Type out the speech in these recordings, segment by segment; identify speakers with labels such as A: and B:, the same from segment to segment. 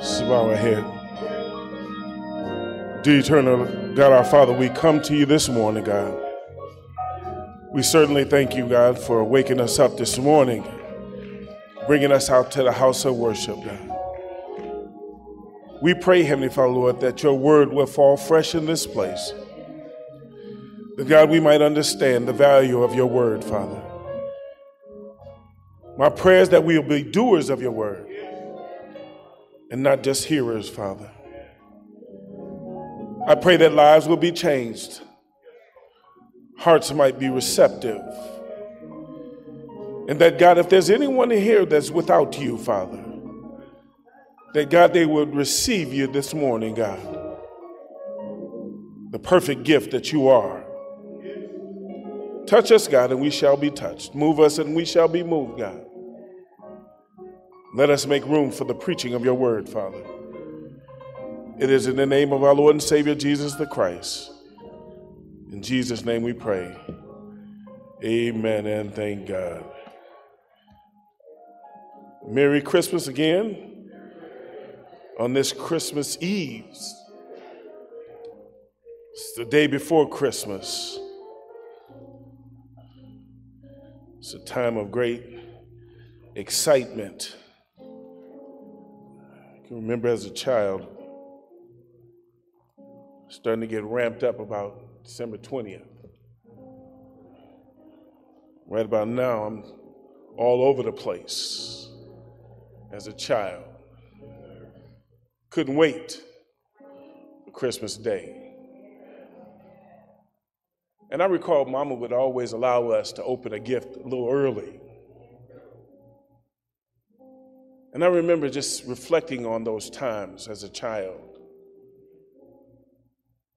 A: Bow our head. Dear eternal God, our Father, we come to you this morning, God. We certainly thank you, God, for waking us up this morning, bringing us out to the house of worship, God. We pray, Heavenly Father, Lord, that your word will fall fresh in this place. That, God, we might understand the value of your word, Father. My prayer is that we will be doers of your word and not just hearers, Father. I pray that lives will be changed, hearts might be receptive, and that, God, if there's anyone here that's without you, Father, that, God, they would receive you this morning, God, the perfect gift that you are. Touch us, God, and we shall be touched. Move us, and we shall be moved, God. Let us make room for the preaching of your word, Father. It is in the name of our Lord and Savior Jesus the Christ. In Jesus' name we pray. Amen and thank God. Merry Christmas again on this Christmas Eve. It's the day before Christmas. It's a time of great excitement can remember as a child starting to get ramped up about December 20th. Right about now, I'm all over the place as a child. Couldn't wait for Christmas Day. And I recall Mama would always allow us to open a gift a little early. And I remember just reflecting on those times as a child,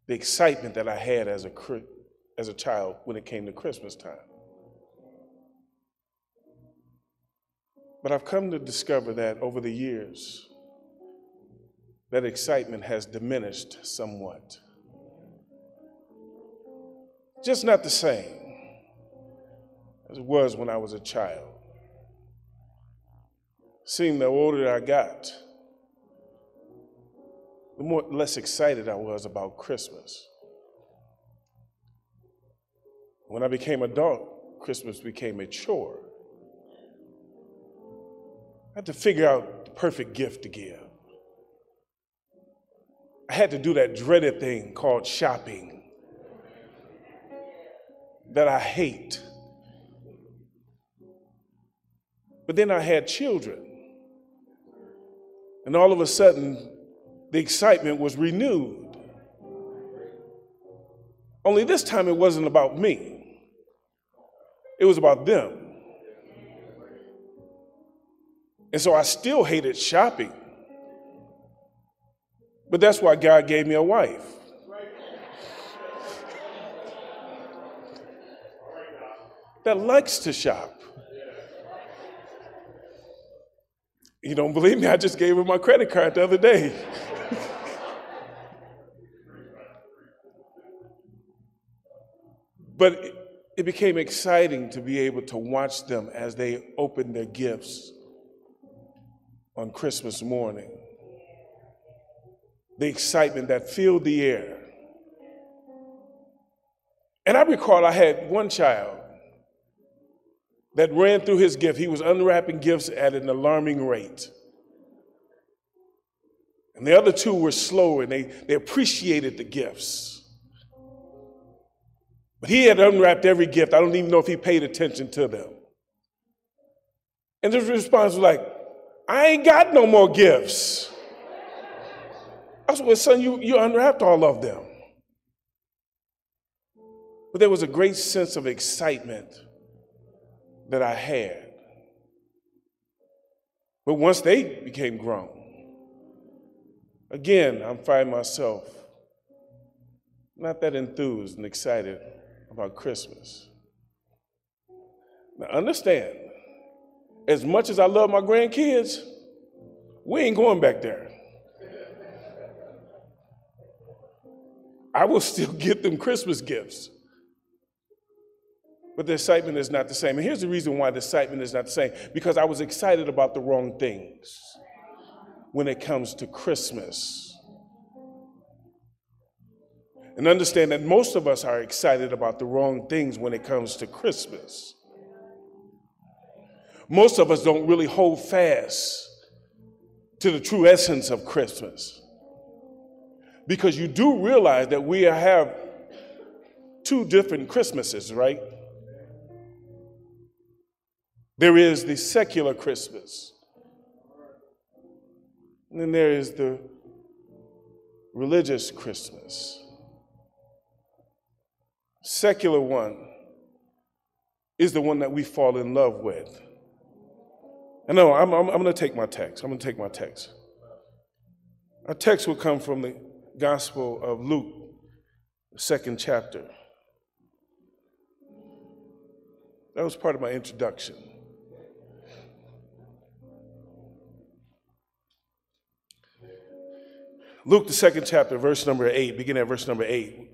A: the excitement that I had as a, as a child when it came to Christmas time. But I've come to discover that over the years, that excitement has diminished somewhat. Just not the same as it was when I was a child seemed the older I got, the more less excited I was about Christmas. When I became adult, Christmas became a chore. I had to figure out the perfect gift to give. I had to do that dreaded thing called shopping that I hate. But then I had children. And all of a sudden, the excitement was renewed. Only this time it wasn't about me, it was about them. And so I still hated shopping. But that's why God gave me a wife. That likes to shop. You don't believe me? I just gave her my credit card the other day. but it, it became exciting to be able to watch them as they opened their gifts on Christmas morning. The excitement that filled the air. And I recall I had one child that ran through his gift. He was unwrapping gifts at an alarming rate. And the other two were slow and they, they appreciated the gifts. But he had unwrapped every gift. I don't even know if he paid attention to them. And his response was like, I ain't got no more gifts. I said, Well, son, you, you unwrapped all of them. But there was a great sense of excitement that I had. But once they became grown, again, I'm finding myself not that enthused and excited about Christmas. Now, understand, as much as I love my grandkids, we ain't going back there. I will still get them Christmas gifts. But the excitement is not the same. And here's the reason why the excitement is not the same because I was excited about the wrong things. when it comes to Christmas. And understand that most of us are excited about the wrong things when it comes to Christmas. Most of us don't really hold fast to the true essence of Christmas. Because you do realize that we have two different Christmases, right? There is the secular Christmas, and then there is the religious Christmas. Secular one is the one that we fall in love with. And no, I'm, I'm, I'm going to take my text. I'm going to take my text. Our text will come from the Gospel of Luke, the second chapter. That was part of my introduction. Luke, the second chapter, verse number eight, beginning at verse number eight.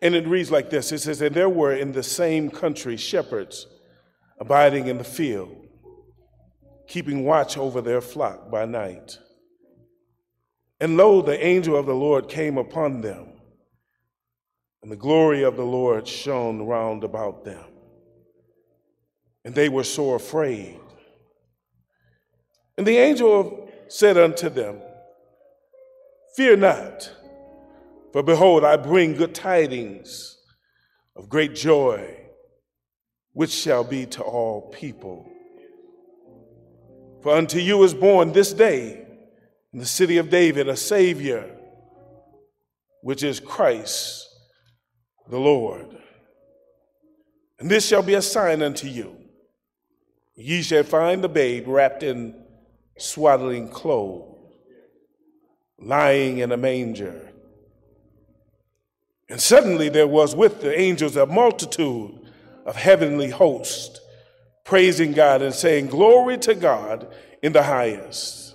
A: And it reads like this It says, And there were in the same country shepherds abiding in the field, keeping watch over their flock by night. And lo, the angel of the Lord came upon them, and the glory of the Lord shone round about them. And they were sore afraid. And the angel said unto them, Fear not, for behold, I bring good tidings of great joy, which shall be to all people. For unto you is born this day in the city of David a Savior, which is Christ the Lord. And this shall be a sign unto you. Ye shall find the babe wrapped in swaddling clothes, lying in a manger. And suddenly there was with the angels a multitude of heavenly hosts, praising God and saying, Glory to God in the highest,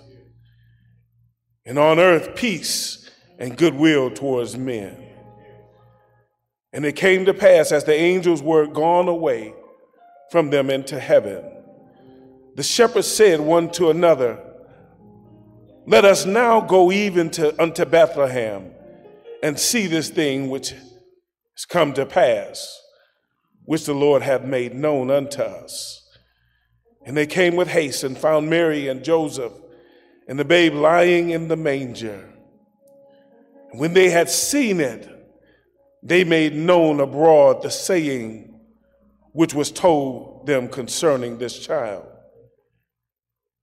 A: and on earth peace and goodwill towards men. And it came to pass as the angels were gone away from them into heaven the shepherds said one to another, Let us now go even to, unto Bethlehem and see this thing which has come to pass, which the Lord hath made known unto us. And they came with haste and found Mary and Joseph and the babe lying in the manger. When they had seen it, they made known abroad the saying which was told them concerning this child.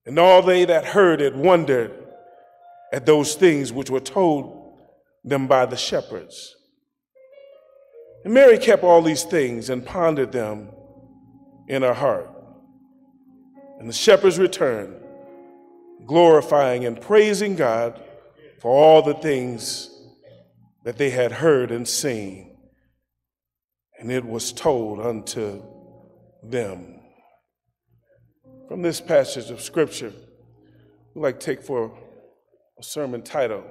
A: And all they that heard it wondered at those things which were told them by the shepherds. And Mary kept all these things and pondered them in her heart. And the shepherds returned, glorifying and praising God for all the things that they had heard and seen. And it was told unto them from this passage of Scripture, we'd like to take for a sermon title,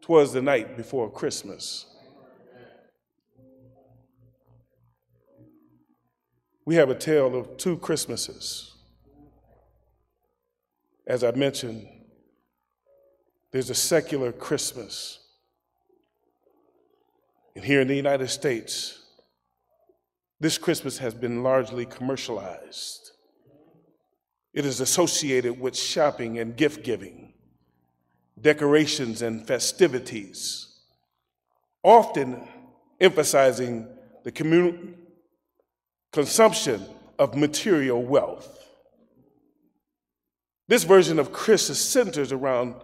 A: Twas the Night Before Christmas. We have a tale of two Christmases. As I mentioned, there's a secular Christmas. And here in the United States, this Christmas has been largely commercialized. It is associated with shopping and gift giving, decorations and festivities, often emphasizing the commun- consumption of material wealth. This version of Christmas centers around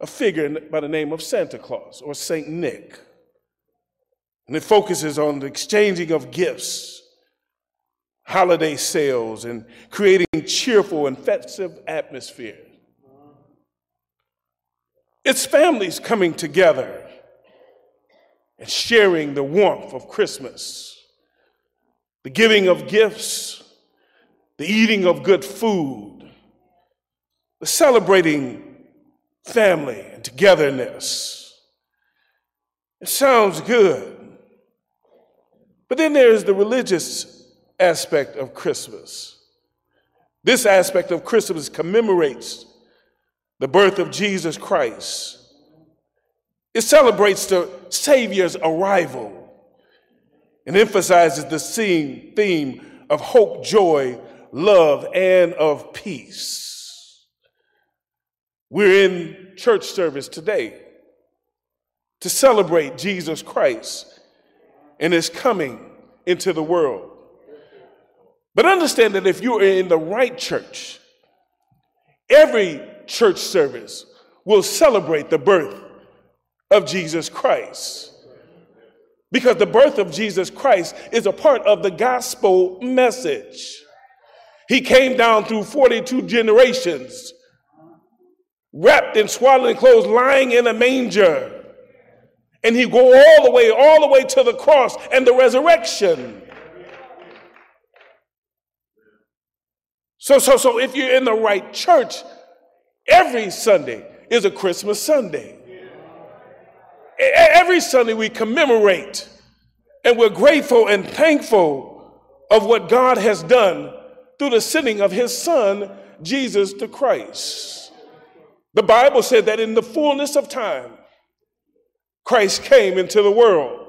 A: a figure by the name of Santa Claus or Saint Nick. And it focuses on the exchanging of gifts holiday sales and creating cheerful and festive atmosphere. It's families coming together and sharing the warmth of Christmas, the giving of gifts, the eating of good food, the celebrating family and togetherness. It sounds good. But then there's the religious aspect of Christmas. This aspect of Christmas commemorates the birth of Jesus Christ. It celebrates the Savior's arrival and emphasizes the same theme of hope, joy, love, and of peace. We're in church service today to celebrate Jesus Christ and his coming into the world. But understand that if you're in the right church, every church service will celebrate the birth of Jesus Christ. Because the birth of Jesus Christ is a part of the gospel message. He came down through 42 generations, wrapped in swaddling clothes, lying in a manger. And he go all the way, all the way to the cross and the resurrection. So, so, so if you're in the right church, every Sunday is a Christmas Sunday. Every Sunday we commemorate and we're grateful and thankful of what God has done through the sending of his son, Jesus the Christ. The Bible said that in the fullness of time, Christ came into the world.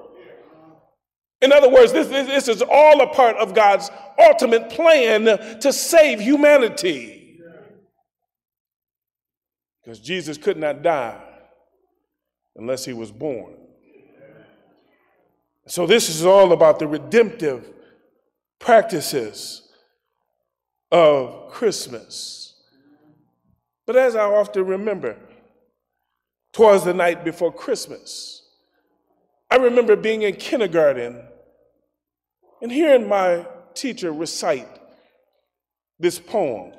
A: In other words, this, this is all a part of God's ultimate plan to save humanity. Because Jesus could not die unless he was born. So, this is all about the redemptive practices of Christmas. But as I often remember, twas the night before Christmas. I remember being in kindergarten and hearing my teacher recite this poem.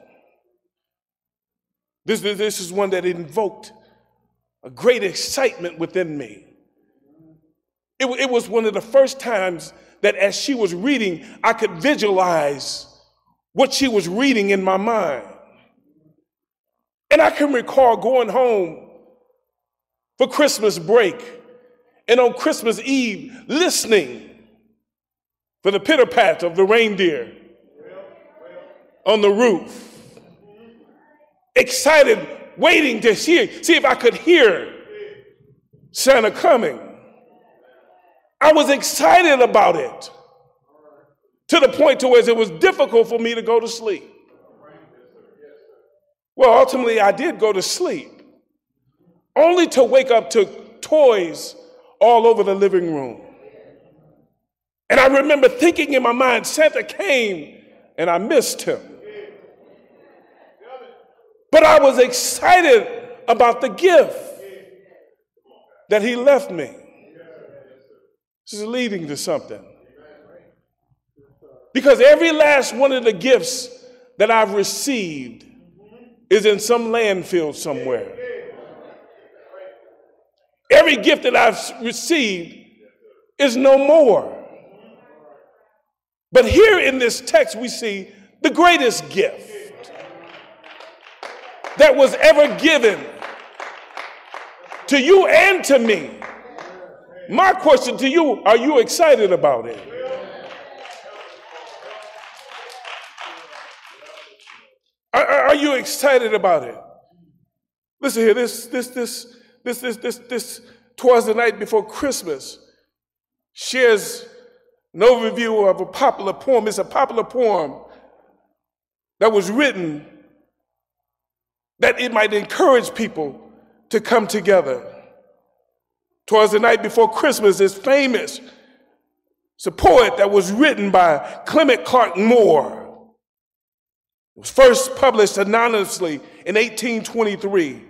A: This, this is one that invoked a great excitement within me. It, it was one of the first times that as she was reading, I could visualize what she was reading in my mind. And I can recall going home for Christmas break and on Christmas Eve listening for the pitter pat of the reindeer on the roof. Excited, waiting to see, see if I could hear Santa coming. I was excited about it to the point to where it was difficult for me to go to sleep. Well, ultimately, I did go to sleep, only to wake up to toys all over the living room. And I remember thinking in my mind, Santa came and I missed him. But I was excited about the gift that he left me. This is leading to something. Because every last one of the gifts that I've received is in some landfill somewhere. Every gift that I've received is no more. But here in this text, we see the greatest gift that was ever given to you and to me. My question to you are you excited about it? Are, you excited about it? Listen here, this, this, this, this, this, this, this, twas the night before Christmas, shares an overview of a popular poem. It's a popular poem that was written that it might encourage people to come together. Twas the night before Christmas is famous. It's a poet that was written by Clement Clarke Moore. It was first published anonymously in 1823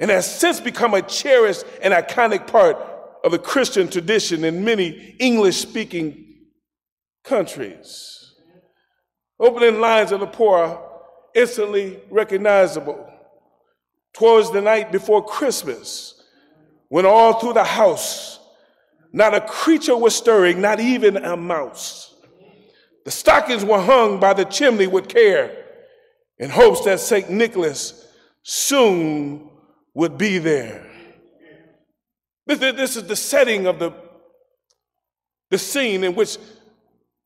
A: and has since become a cherished and iconic part of the Christian tradition in many English speaking countries. Opening lines of the poem instantly recognizable. Towards the night before Christmas, when all through the house, not a creature was stirring, not even a mouse. The stockings were hung by the chimney with care in hopes that St. Nicholas soon would be there. This is the setting of the, the scene in which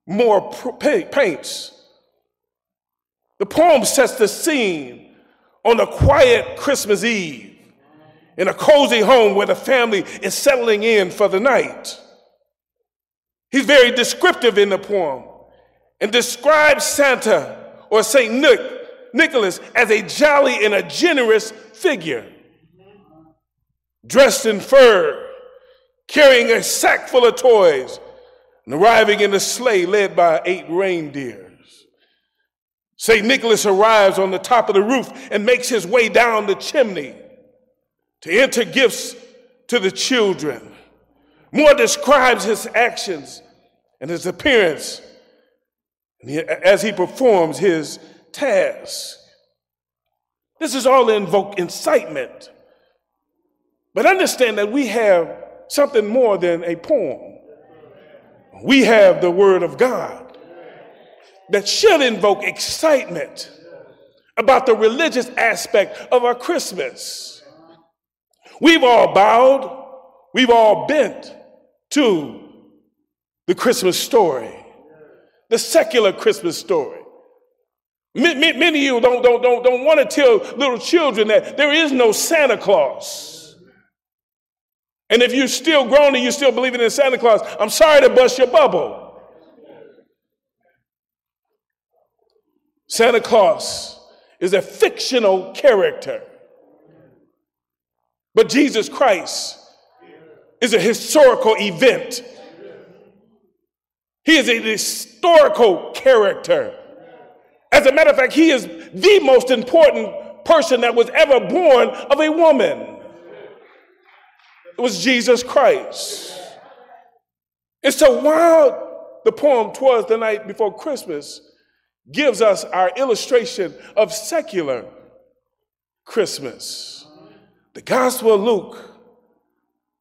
A: Moore paints. The poem sets the scene on a quiet Christmas Eve in a cozy home where the family is settling in for the night. He's very descriptive in the poem and describes Santa or St. Nick, Nicholas as a jolly and a generous figure, dressed in fur, carrying a sack full of toys, and arriving in a sleigh led by eight reindeers. St. Nicholas arrives on the top of the roof and makes his way down the chimney to enter gifts to the children. Moore describes his actions and his appearance as he performs his task. This is all to invoke incitement. But understand that we have something more than a poem. We have the Word of God that should invoke excitement about the religious aspect of our Christmas. We've all bowed, we've all bent to the Christmas story, the secular Christmas story. Many of you don't, don't, don't, don't want to tell little children that there is no Santa Claus. And if you're still grown and you're still believing in Santa Claus, I'm sorry to bust your bubble. Santa Claus is a fictional character. But Jesus Christ is a historical event. He is a historical character. As a matter of fact, he is the most important person that was ever born of a woman. It was Jesus Christ. And so while the poem Twas the Night Before Christmas gives us our illustration of secular Christmas, the Gospel of Luke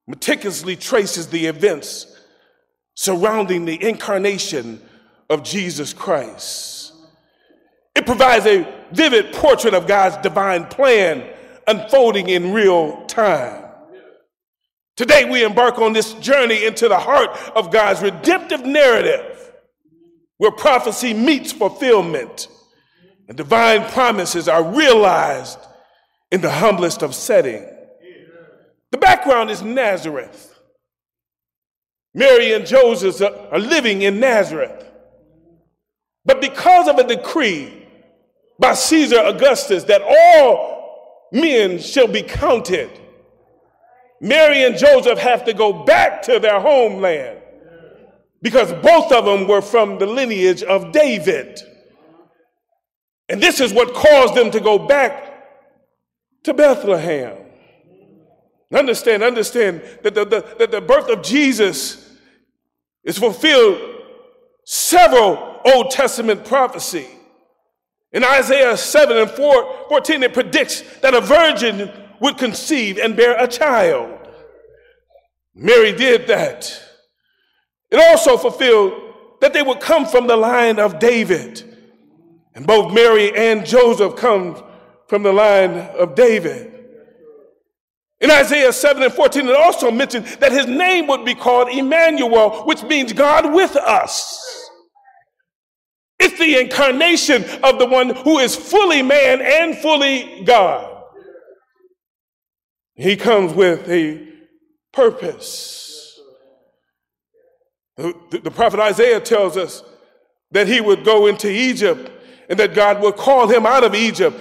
A: meticulously traces the events surrounding the incarnation of Jesus Christ. It provides a vivid portrait of God's divine plan unfolding in real time. Today, we embark on this journey into the heart of God's redemptive narrative, where prophecy meets fulfillment and divine promises are realized in the humblest of settings. The background is Nazareth Mary and Joseph are living in Nazareth. But because of a decree by Caesar Augustus that all men shall be counted, Mary and Joseph have to go back to their homeland because both of them were from the lineage of David. And this is what caused them to go back to Bethlehem. Understand, understand that the, the, that the birth of Jesus is fulfilled several Old Testament prophecy. In Isaiah 7 and 4, 14, it predicts that a virgin would conceive and bear a child. Mary did that. It also fulfilled that they would come from the line of David. And both Mary and Joseph come from the line of David. In Isaiah 7 and 14, it also mentioned that his name would be called Emmanuel, which means God with us. It's the incarnation of the one who is fully man and fully God. He comes with a purpose. The, prophet Isaiah tells us that he would go into Egypt and that God would call him out of Egypt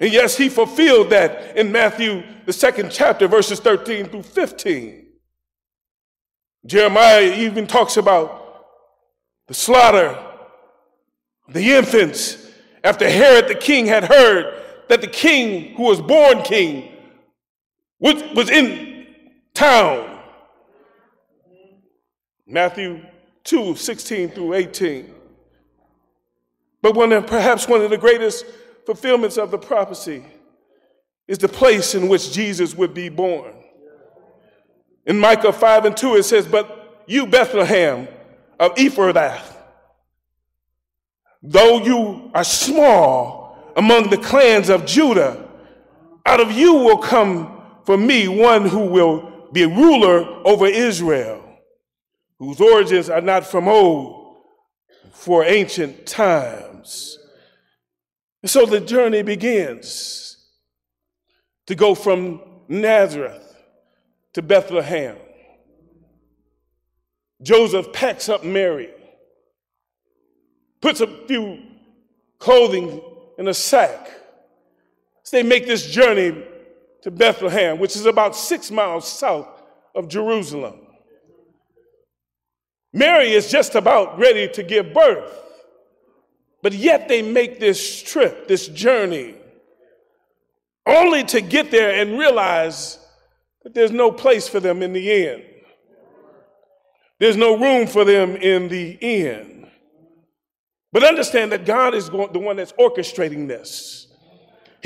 A: and yes, he fulfilled that in Matthew, the second chapter, verses 13 through 15. Jeremiah even talks about the slaughter the infants after Herod the king had heard that the king who was born king was, was in town. Matthew 2 16 through 18. But one of, perhaps one of the greatest fulfillments of the prophecy is the place in which Jesus would be born. In Micah 5 and 2, it says, But you, Bethlehem of Ephrathah, though you are small among the clans of Judah, out of you will come for me one who will be ruler over Israel, whose origins are not from old, for ancient times. So the journey begins to go from Nazareth to Bethlehem. Joseph packs up Mary, puts a few clothing in a sack. So they make this journey to Bethlehem, which is about six miles south of Jerusalem. Mary is just about ready to give birth, but yet they make this trip, this journey, only to get there and realize that there's no place for them in the inn. There's no room for them in the inn. But understand that God is the one that's orchestrating this.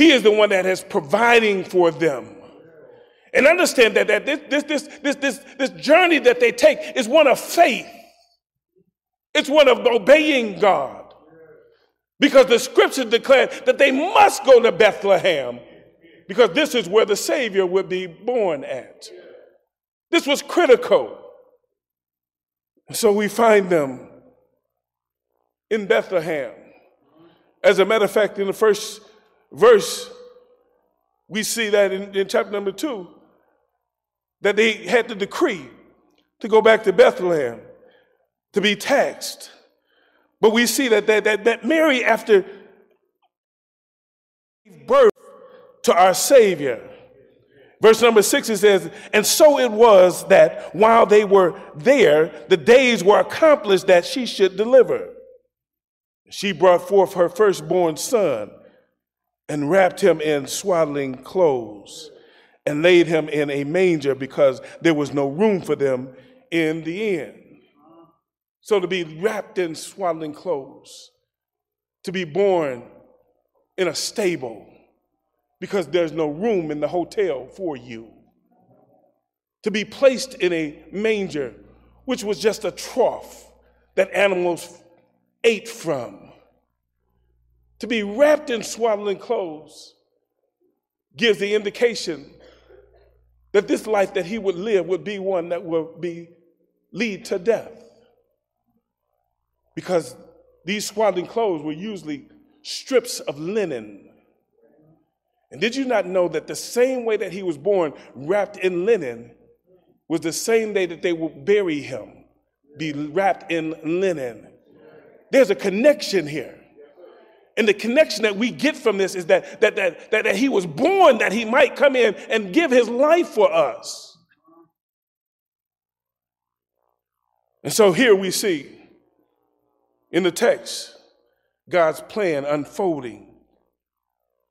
A: He is the one that is providing for them. And understand that, that this, this, this, this, this, this journey that they take is one of faith. It's one of obeying God. Because the scripture declared that they must go to Bethlehem because this is where the Savior would be born at. This was critical. So we find them in Bethlehem. As a matter of fact, in the first verse, we see that in, in chapter number two, that they had the decree to go back to Bethlehem to be taxed. But we see that, that, that, that Mary, after birth to our Savior, Verse number six, it says, And so it was that while they were there, the days were accomplished that she should deliver. She brought forth her firstborn son and wrapped him in swaddling clothes and laid him in a manger because there was no room for them in the inn. So to be wrapped in swaddling clothes, to be born in a stable, because there's no room in the hotel for you. To be placed in a manger, which was just a trough that animals ate from. To be wrapped in swaddling clothes gives the indication that this life that he would live would be one that will be lead to death. Because these swaddling clothes were usually strips of linen and did you not know that the same way that he was born, wrapped in linen, was the same day that they would bury him, be wrapped in linen? There's a connection here. And the connection that we get from this is that, that, that, that, that he was born that he might come in and give his life for us. And so here we see in the text God's plan unfolding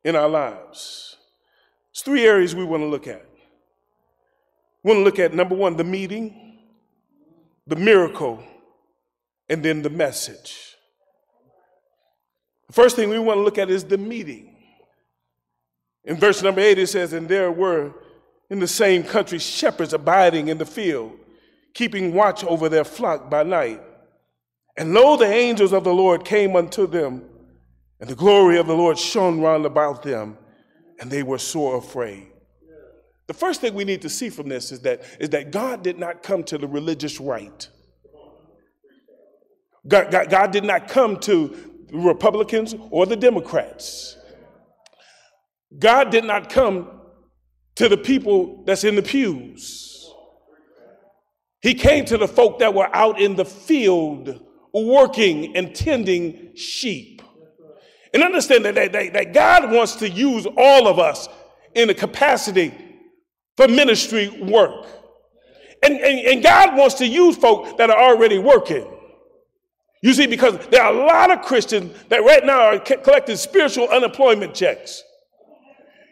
A: in our lives. There's three areas we want to look at. We want to look at number one, the meeting, the miracle, and then the message. First thing we want to look at is the meeting. In verse number eight, it says, And there were in the same country shepherds abiding in the field, keeping watch over their flock by night. And lo, the angels of the Lord came unto them and the glory of the Lord shone round about them, and they were sore afraid. The first thing we need to see from this is that, is that God did not come to the religious right. God, God, God did not come to Republicans or the Democrats. God did not come to the people that's in the pews. He came to the folk that were out in the field working and tending sheep. And understand that, that, that God wants to use all of us in a capacity for ministry work. And, and, and God wants to use folk that are already working. You see, because there are a lot of Christians that right now are collecting spiritual unemployment checks.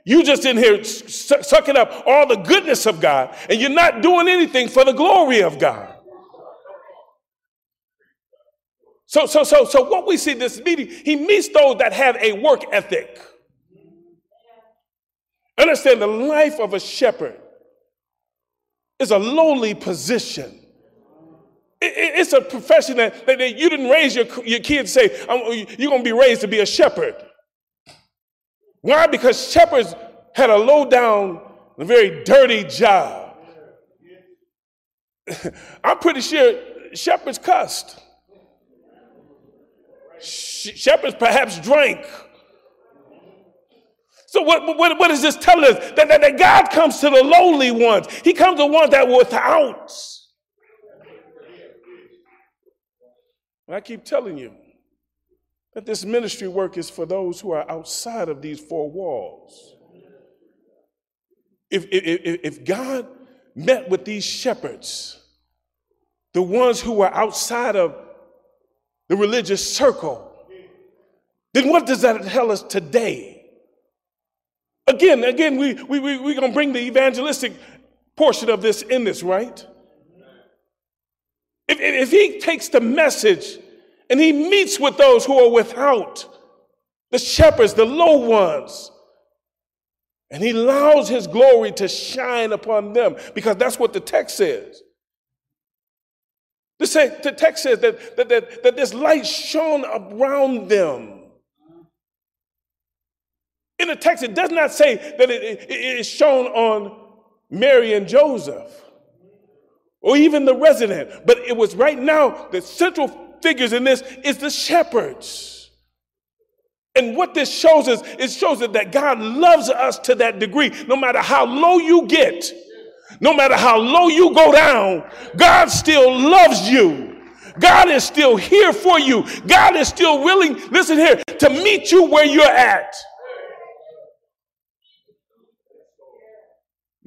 A: You just in here sucking up all the goodness of God, and you're not doing anything for the glory of God. So, so, so, so what we see this meeting, he meets those that have a work ethic. Understand the life of a shepherd is a lowly position. It, it, it's a profession that, that, you didn't raise your, your kids say, you're going to be raised to be a shepherd. Why? Because shepherds had a low down, very dirty job. I'm pretty sure shepherds cussed. Shepherds perhaps drank So what, what, what is this telling us? That, that, that God comes to the lowly ones. He comes to ones that were without. And I keep telling you that this ministry work is for those who are outside of these four walls. If, if, if God met with these shepherds, the ones who were outside of the religious circle, then what does that tell us today? Again, again, we, we, we, we're going to bring the evangelistic portion of this in this, right? If, if he takes the message and he meets with those who are without, the shepherds, the low ones, and he allows his glory to shine upon them because that's what the text says. The, text says that, that, that, that this light shone around them. In the text, it does not say that it, it, it is shown on Mary and Joseph or even the resident, but it was right now the central figures in this is the shepherds. And what this shows us, it shows us that God loves us to that degree. No matter how low you get, no matter how low you go down, God still loves you. God is still here for you. God is still willing, listen here, to meet you where you're at.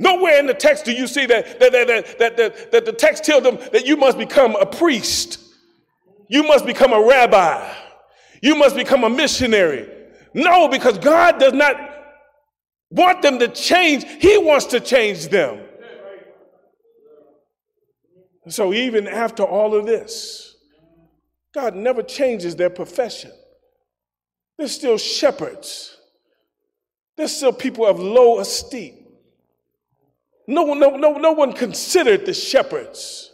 A: Nowhere in the text do you see that, that, that, that, that, that, the text tells them that you must become a priest. You must become a rabbi. You must become a missionary. No, because God does not want them to change. He wants to change them. So even after all of this, God never changes their profession. They're still shepherds. They're still people of low esteem. No, no, no, no one considered the shepherds.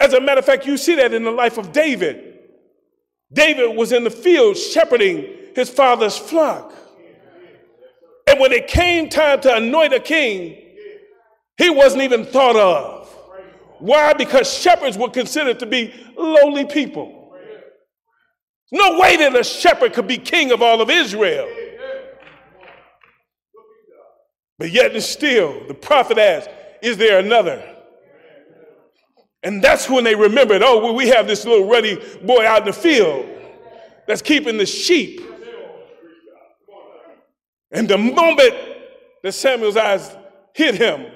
A: As a matter of fact, you see that in the life of David. David was in the field shepherding his father's flock. And when it came time to anoint a king, he wasn't even thought of. Why? Because shepherds were considered to be lowly people. No way that a shepherd could be king of all of Israel. But yet and still, the prophet asked, Is there another? And that's when they remembered, oh, well, we have this little ruddy boy out in the field that's keeping the sheep. And the moment that Samuel's eyes hit him,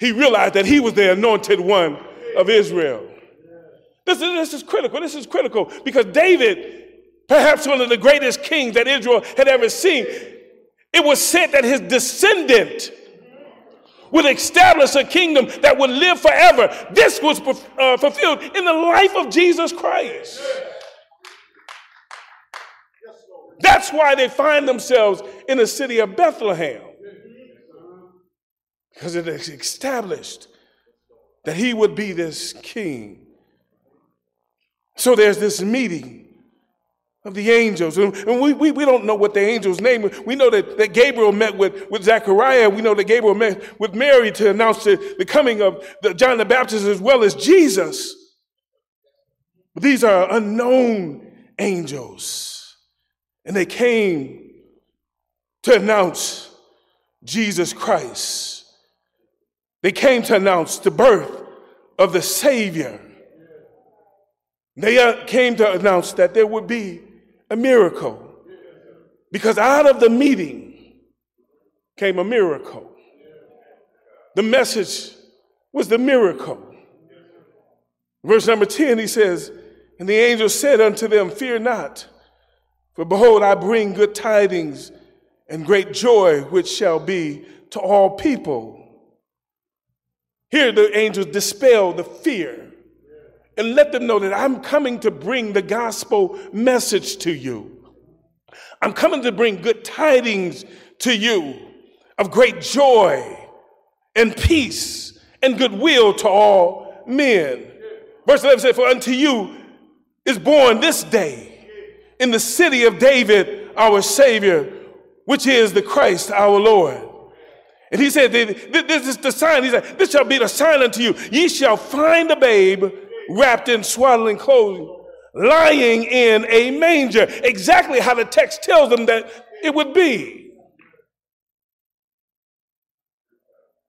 A: he realized that he was the anointed one of Israel. This is, this is critical. This is critical because David, perhaps one of the greatest kings that Israel had ever seen, it was said that his descendant would establish a kingdom that would live forever. This was uh, fulfilled in the life of Jesus Christ. That's why they find themselves in the city of Bethlehem. Because it is established that he would be this king. So there's this meeting of the angels. And we, we, we don't know what the angel's name. We know that, that Gabriel met with, with Zechariah. We know that Gabriel met with Mary to announce the, the coming of the, John the Baptist as well as Jesus. But these are unknown angels. And they came to announce Jesus Christ. They came to announce the birth of the Savior. They uh, came to announce that there would be a miracle. Because out of the meeting came a miracle. The message was the miracle. Verse number 10, he says, And the angel said unto them, Fear not, for behold, I bring good tidings and great joy, which shall be to all people. Here the angels dispel the fear and let them know that I'm coming to bring the gospel message to you. I'm coming to bring good tidings to you of great joy and peace and goodwill to all men. Verse 11 says, For unto you is born this day in the city of David our Savior, which is the Christ our Lord. And he said, This is the sign. He said, This shall be the sign unto you. Ye shall find the babe wrapped in swaddling clothing, lying in a manger, exactly how the text tells them that it would be.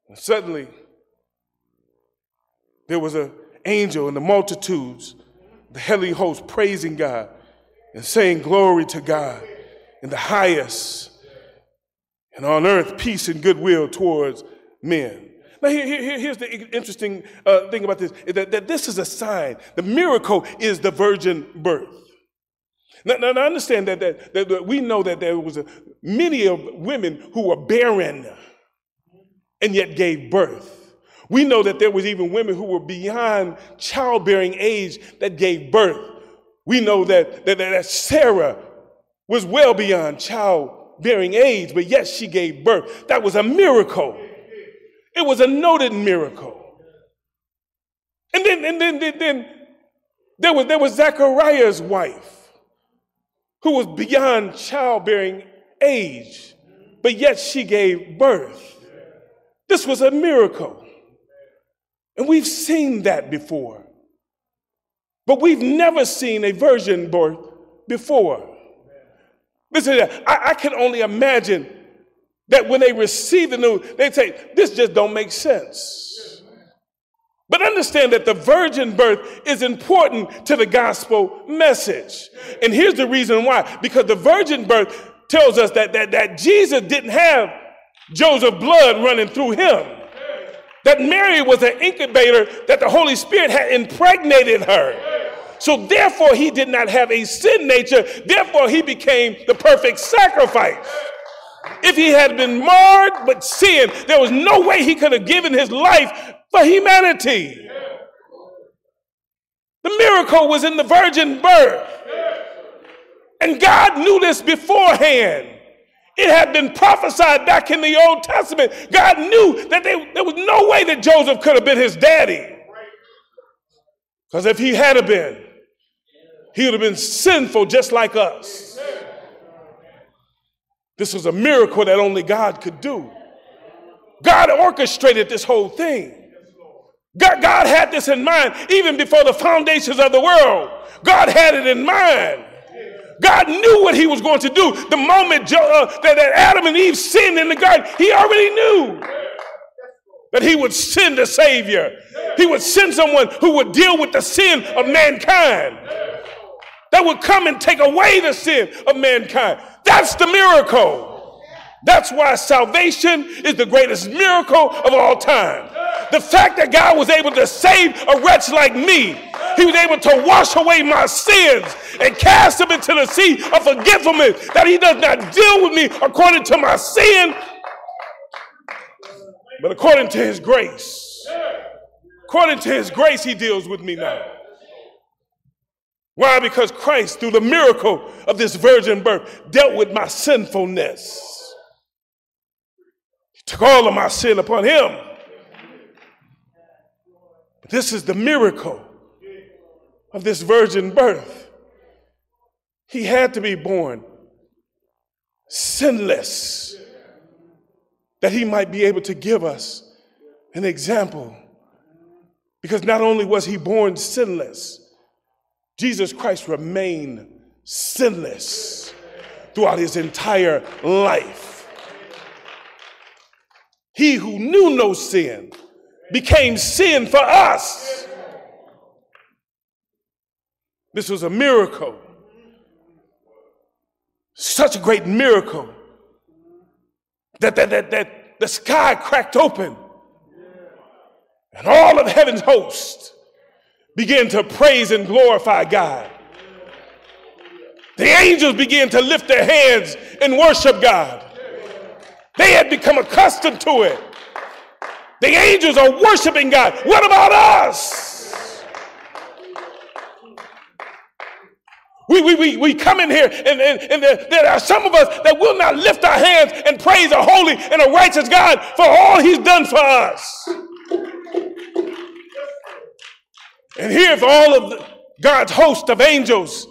A: And suddenly, there was an angel in the multitudes, the heavenly host, praising God and saying, Glory to God in the highest, and on earth, peace and goodwill towards men. Now, here, here, here's the interesting uh, thing about this that, that this is a sign. The miracle is the virgin birth. Now, now, now understand that, that, that, we know that there was a, many of women who were barren and yet gave birth. We know that there was even women who were beyond childbearing age that gave birth. We know that, that, that Sarah was well beyond childbearing age, but yet she gave birth. That was a miracle. It was a noted miracle. And then, and then, then, then there was there was Zachariah's wife who was beyond childbearing age, but yet she gave birth. This was a miracle. And we've seen that before. But we've never seen a virgin birth before. Listen, I, I can only imagine that when they receive the news, they say, this just don't make sense. But understand that the virgin birth is important to the gospel message. And here's the reason why. Because the virgin birth tells us that, that, that Jesus didn't have Joseph blood running through him. That Mary was an incubator that the Holy Spirit had impregnated her. So therefore he did not have a sin nature. Therefore he became the perfect sacrifice. If he had been marred with sin, there was no way he could have given his life for humanity. The miracle was in the virgin birth. And God knew this beforehand. It had been prophesied back in the Old Testament. God knew that they, there was no way that Joseph could have been his daddy. Because if he had been, he would have been sinful just like us. This was a miracle that only God could do. God orchestrated this whole thing. God, God had this in mind even before the foundations of the world. God had it in mind. God knew what he was going to do. The moment jo- uh, that, that Adam and Eve sinned in the garden, he already knew that he would send a savior. He would send someone who would deal with the sin of mankind. That would come and take away the sin of mankind. That's the miracle. That's why salvation is the greatest miracle of all time. The fact that God was able to save a wretch like me, He was able to wash away my sins and cast them into the sea of forgiveness, that He does not deal with me according to my sin, but according to His grace. According to His grace, He deals with me now. Why? Because Christ, through the miracle of this virgin birth, dealt with my sinfulness. He took all of my sin upon him. But this is the miracle of this virgin birth. He had to be born sinless that he might be able to give us an example. Because not only was he born sinless, Jesus Christ remained sinless throughout his entire life. He who knew no sin became sin for us. This was a miracle. Such a great miracle that, that, that, that the sky cracked open and all of heaven's host began to praise and glorify God. The angels began to lift their hands and worship God. They had become accustomed to it. The angels are worshiping God. What about us? We, we, we, we come in here and, and, and there are some of us that will not lift our hands and praise a holy and a righteous God for all he's done for us. And here, if all of the, God's host of angels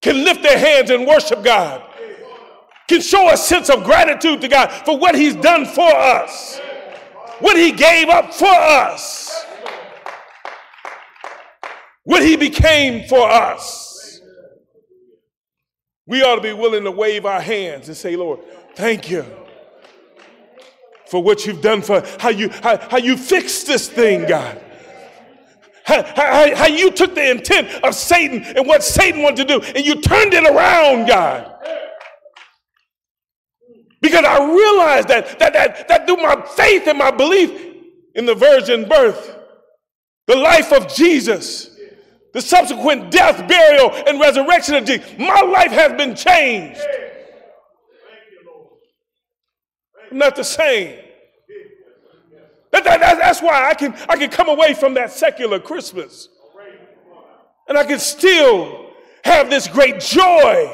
A: can lift their hands and worship God, can show a sense of gratitude to God for what He's done for us, what He gave up for us, what He became for us. We ought to be willing to wave our hands and say, Lord, thank you. for what you've done for how you how, how you fixed this thing, God. How, how, how you took the intent of Satan and what Satan wanted to do and you turned it around, God. Because I realized that, that, that, that through my faith and my belief in the virgin birth, the life of Jesus, the subsequent death, burial, and resurrection of Jesus, my life has been changed. I'm not the same. That, that, that's why I can, I can come away from that secular Christmas and I can still have this great joy,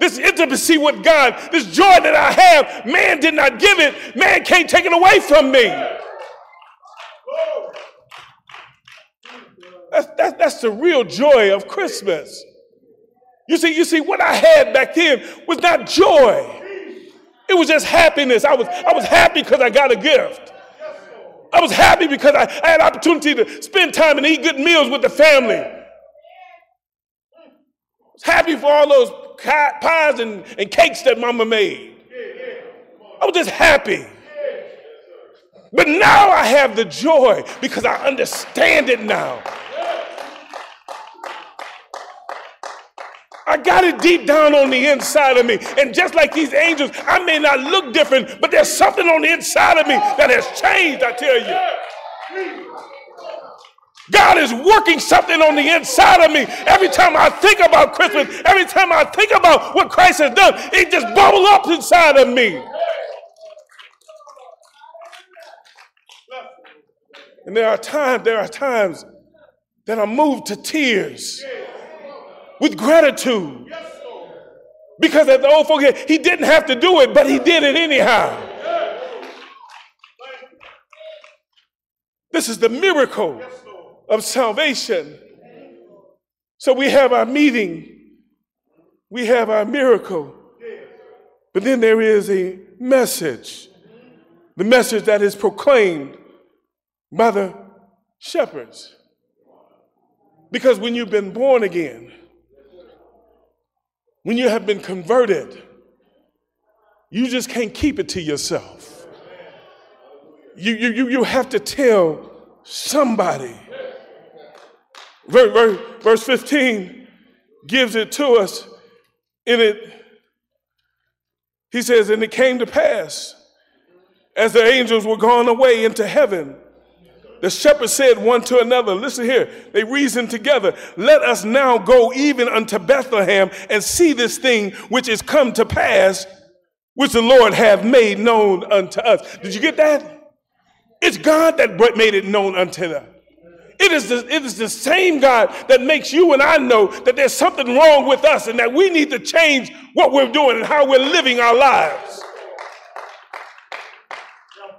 A: this intimacy with God, this joy that I have. Man did not give it, man can't take it away from me. That's, that's, that's the real joy of Christmas. You see, you see, what I had back then was not joy. It was just happiness. I was, I was happy because I got a gift. I was happy because I, I had opportunity to spend time and eat good meals with the family. I was happy for all those pies and, and cakes that mama made. I was just happy. But now I have the joy because I understand it now. I got it deep down on the inside of me. And just like these angels, I may not look different, but there's something on the inside of me that has changed, I tell you. God is working something on the inside of me. Every time I think about Christmas, every time I think about what Christ has done, it just bubbles up inside of me. And there are times, there are times that I'm moved to tears with gratitude. Because as the old folk he didn't have to do it, but he did it anyhow. This is the miracle of salvation. So we have our meeting, we have our miracle, but then there is a message the message that is proclaimed by the shepherds. Because when you've been born again, when you have been converted, you just can't keep it to yourself. You, you, you you have to tell somebody. Verse, verse 15 gives it to us in it. He says, And it came to pass as the angels were gone away into heaven the shepherds said one to another, listen here, they reasoned together, let us now go even unto Bethlehem and see this thing which is come to pass, which the Lord hath made known unto us. Did you get that? It's God that made it known unto them. It is, the, it is the same God that makes you and I know that there's something wrong with us and that we need to change what we're doing and how we're living our lives.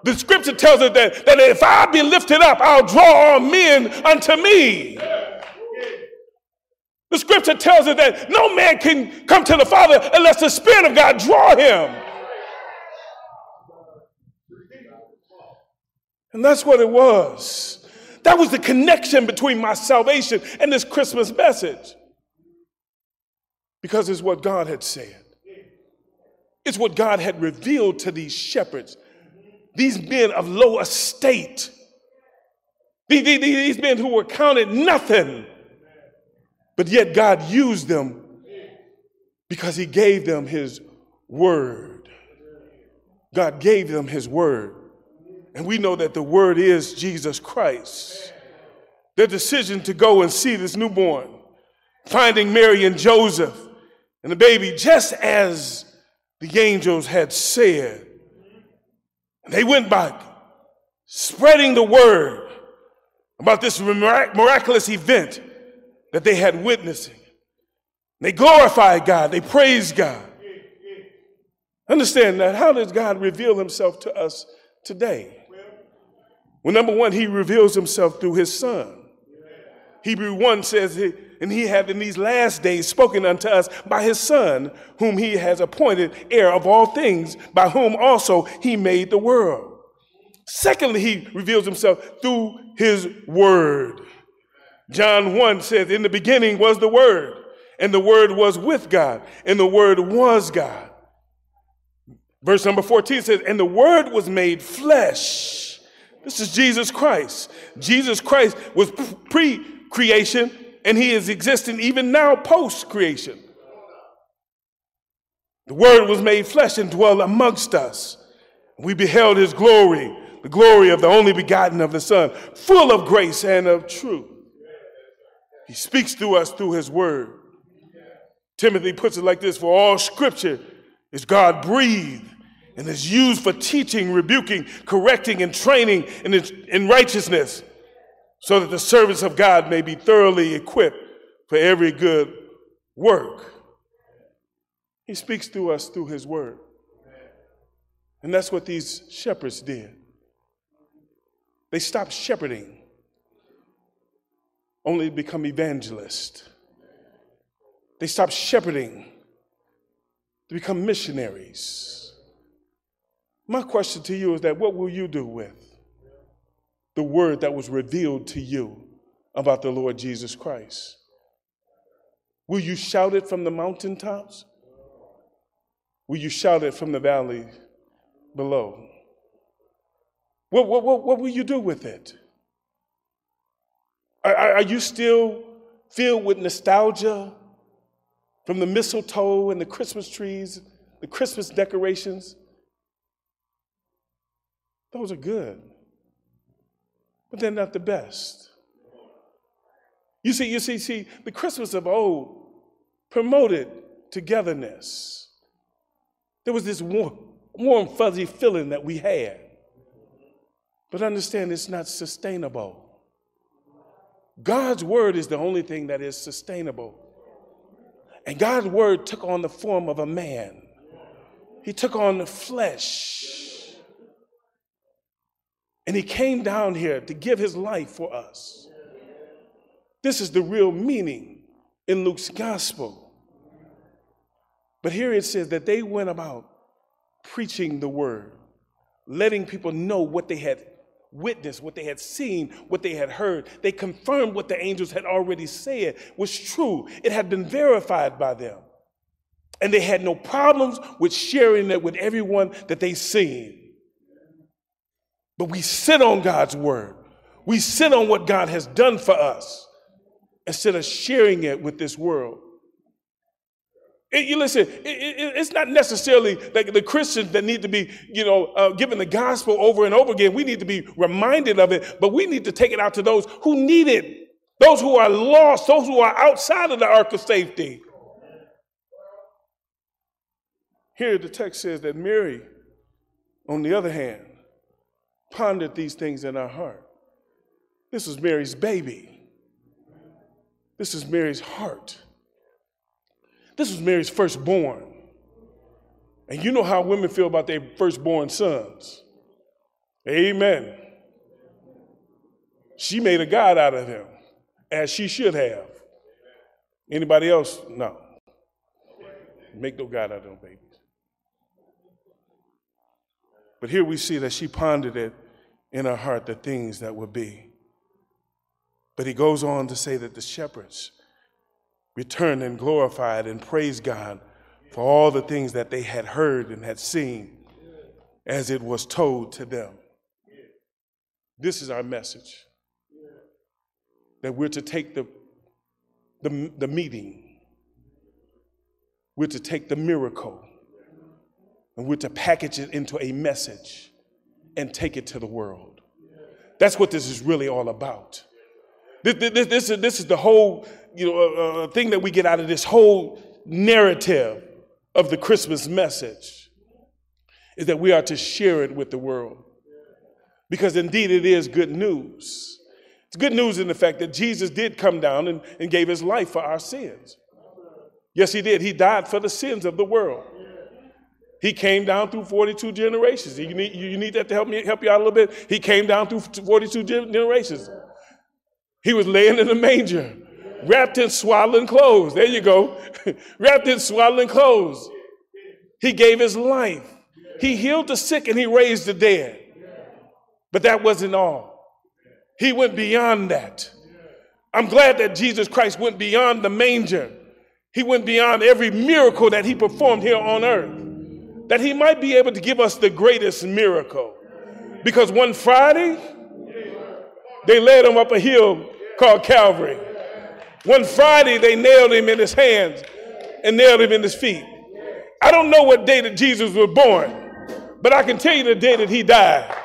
A: The scripture tells us that, that if I be lifted up, I'll draw all men unto me. The scripture tells us that no man can come to the Father unless the Spirit of God draw him. And that's what it was. That was the connection between my salvation and this Christmas message. Because it's what God had said, it's what God had revealed to these shepherds these men of low estate, these men who were counted nothing, but yet God used them because He gave them His word. God gave them His word. And we know that the word is Jesus Christ. Their decision to go and see this newborn, finding Mary and Joseph and the baby, just as the angels had said, they went back, spreading the word about this miraculous event that they had witnessing. They glorified God, they praised God. Understand that. How does God reveal himself to us today? Well, number one, he reveals himself through his son. Hebrew 1 says, And he hath in these last days spoken unto us by his Son, whom he has appointed heir of all things, by whom also he made the world. Secondly, he reveals himself through his word. John 1 says, In the beginning was the Word, and the Word was with God, and the Word was God. Verse number 14 says, And the Word was made flesh. This is Jesus Christ. Jesus Christ was pre creation, and he is existing even now post creation. The Word was made flesh and dwelt amongst us. We beheld his glory, the glory of the only begotten of the Son, full of grace and of truth. He speaks to us through his word. Timothy puts it like this For all scripture is God breathed and is used for teaching, rebuking, correcting, and training in, in righteousness, so that the servants of God may be thoroughly equipped for every good work. He speaks to us through his word. And that's what these shepherds did. They stopped shepherding, only to become evangelists. They stopped shepherding to become missionaries. My question to you is that what will you do with the word that was revealed to you about the Lord Jesus Christ? Will you shout it from the mountaintops? Will you shout it from the valley below? What, what, what, what will you do with it? Are, are you still filled with nostalgia from the mistletoe and the Christmas trees, the Christmas decorations? Those are good, but they're not the best. You see, you see, see, the Christmas of old promoted togetherness. There was this warm, warm, fuzzy feeling that we had. But understand it's not sustainable. God's word is the only thing that is sustainable. And God's word took on the form of a man, He took on the flesh. And He came down here to give His life for us. This is the real meaning in Luke's gospel. But here it says that they went about preaching the word, letting people know what they had witnessed, what they had seen, what they had heard. They confirmed what the angels had already said was true. It had been verified by them. And they had no problems with sharing it with everyone that they seen. But we sit on God's word. We sit on what God has done for us instead of sharing it with this world. It, you listen, it, it, it's not necessarily like the Christians that need to be, you know, uh, given the gospel over and over again. We need to be reminded of it, but we need to take it out to those who need it, those who are lost, those who are outside of the ark of safety. Here the text says that Mary, on the other hand, pondered these things in our heart. This was Mary's baby. This is Mary's heart. This was Mary's firstborn. And you know how women feel about their firstborn sons. Amen. She made a God out of him, as she should have. Anybody else? No. Make no God out of them babies. But here we see that she pondered it in her heart the things that would be. But he goes on to say that the shepherds returned and glorified and praised God for all the things that they had heard and had seen as it was told to them. This is our message that we're to take the, the, the meeting, we're to take the miracle, and we're to package it into a message and take it to the world. That's what this is really all about. This, this, this, is, this is the whole you know, uh, uh, thing that we get out of this whole narrative of the Christmas message is that we are to share it with the world. Because indeed it is good news. It's good news in the fact that Jesus did come down and, and gave his life for our sins. Yes, he did. He died for the sins of the world. He came down through 42 generations. You need, you need that to help me help you out a little bit. He came down through 42 generations. He was laying in a manger wrapped in swaddling clothes. There you go. wrapped in swaddling clothes. He gave his life. He healed the sick and he raised the dead. But that wasn't all. He went beyond that. I'm glad that Jesus Christ went beyond the manger. He went beyond every miracle that he performed here on earth. That he might be able to give us the greatest miracle. Because one Friday, they led him up a hill called Calvary. One Friday, they nailed him in his hands and nailed him in his feet. I don't know what day that Jesus was born, but I can tell you the day that he died.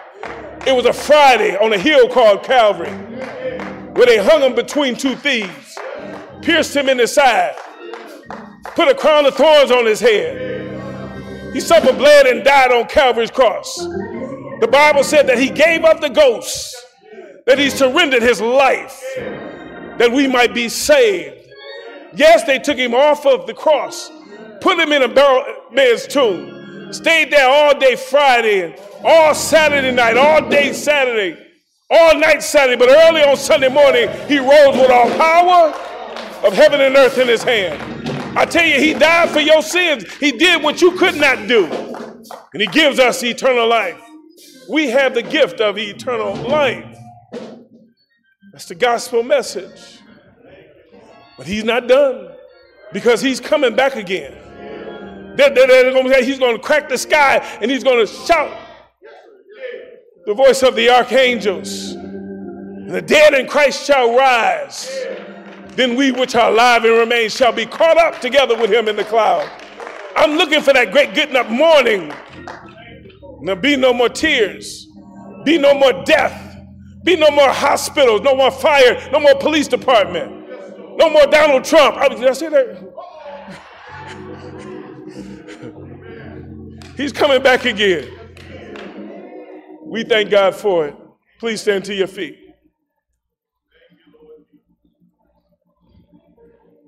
A: It was a Friday on a hill called Calvary where they hung him between two thieves, pierced him in the side, put a crown of thorns on his head. He suffered, bled, and died on Calvary's cross. The Bible said that he gave up the ghost, that he surrendered his life, that we might be saved. Yes, they took him off of the cross, put him in a barrel man's tomb, stayed there all day Friday, all Saturday night, all day Saturday, all night Saturday, but early on Sunday morning, he rose with all power of heaven and earth in his hand. I tell you, he died for your sins. He did what you could not do. And he gives us eternal life. We have the gift of eternal life. That's the gospel message. But he's not done because he's coming back again. They're, they're, to say he's going to crack the sky and he's going to shout the voice of the archangels. And the dead in Christ shall rise. Then we which are alive and remain shall be caught up together with him in the cloud. I'm looking for that great getting up morning. There'll be no more tears, be no more death, be no more hospitals, no more fire, no more police department, no more Donald Trump. I, did I say that? He's coming back again. We thank God for it. Please stand to your feet.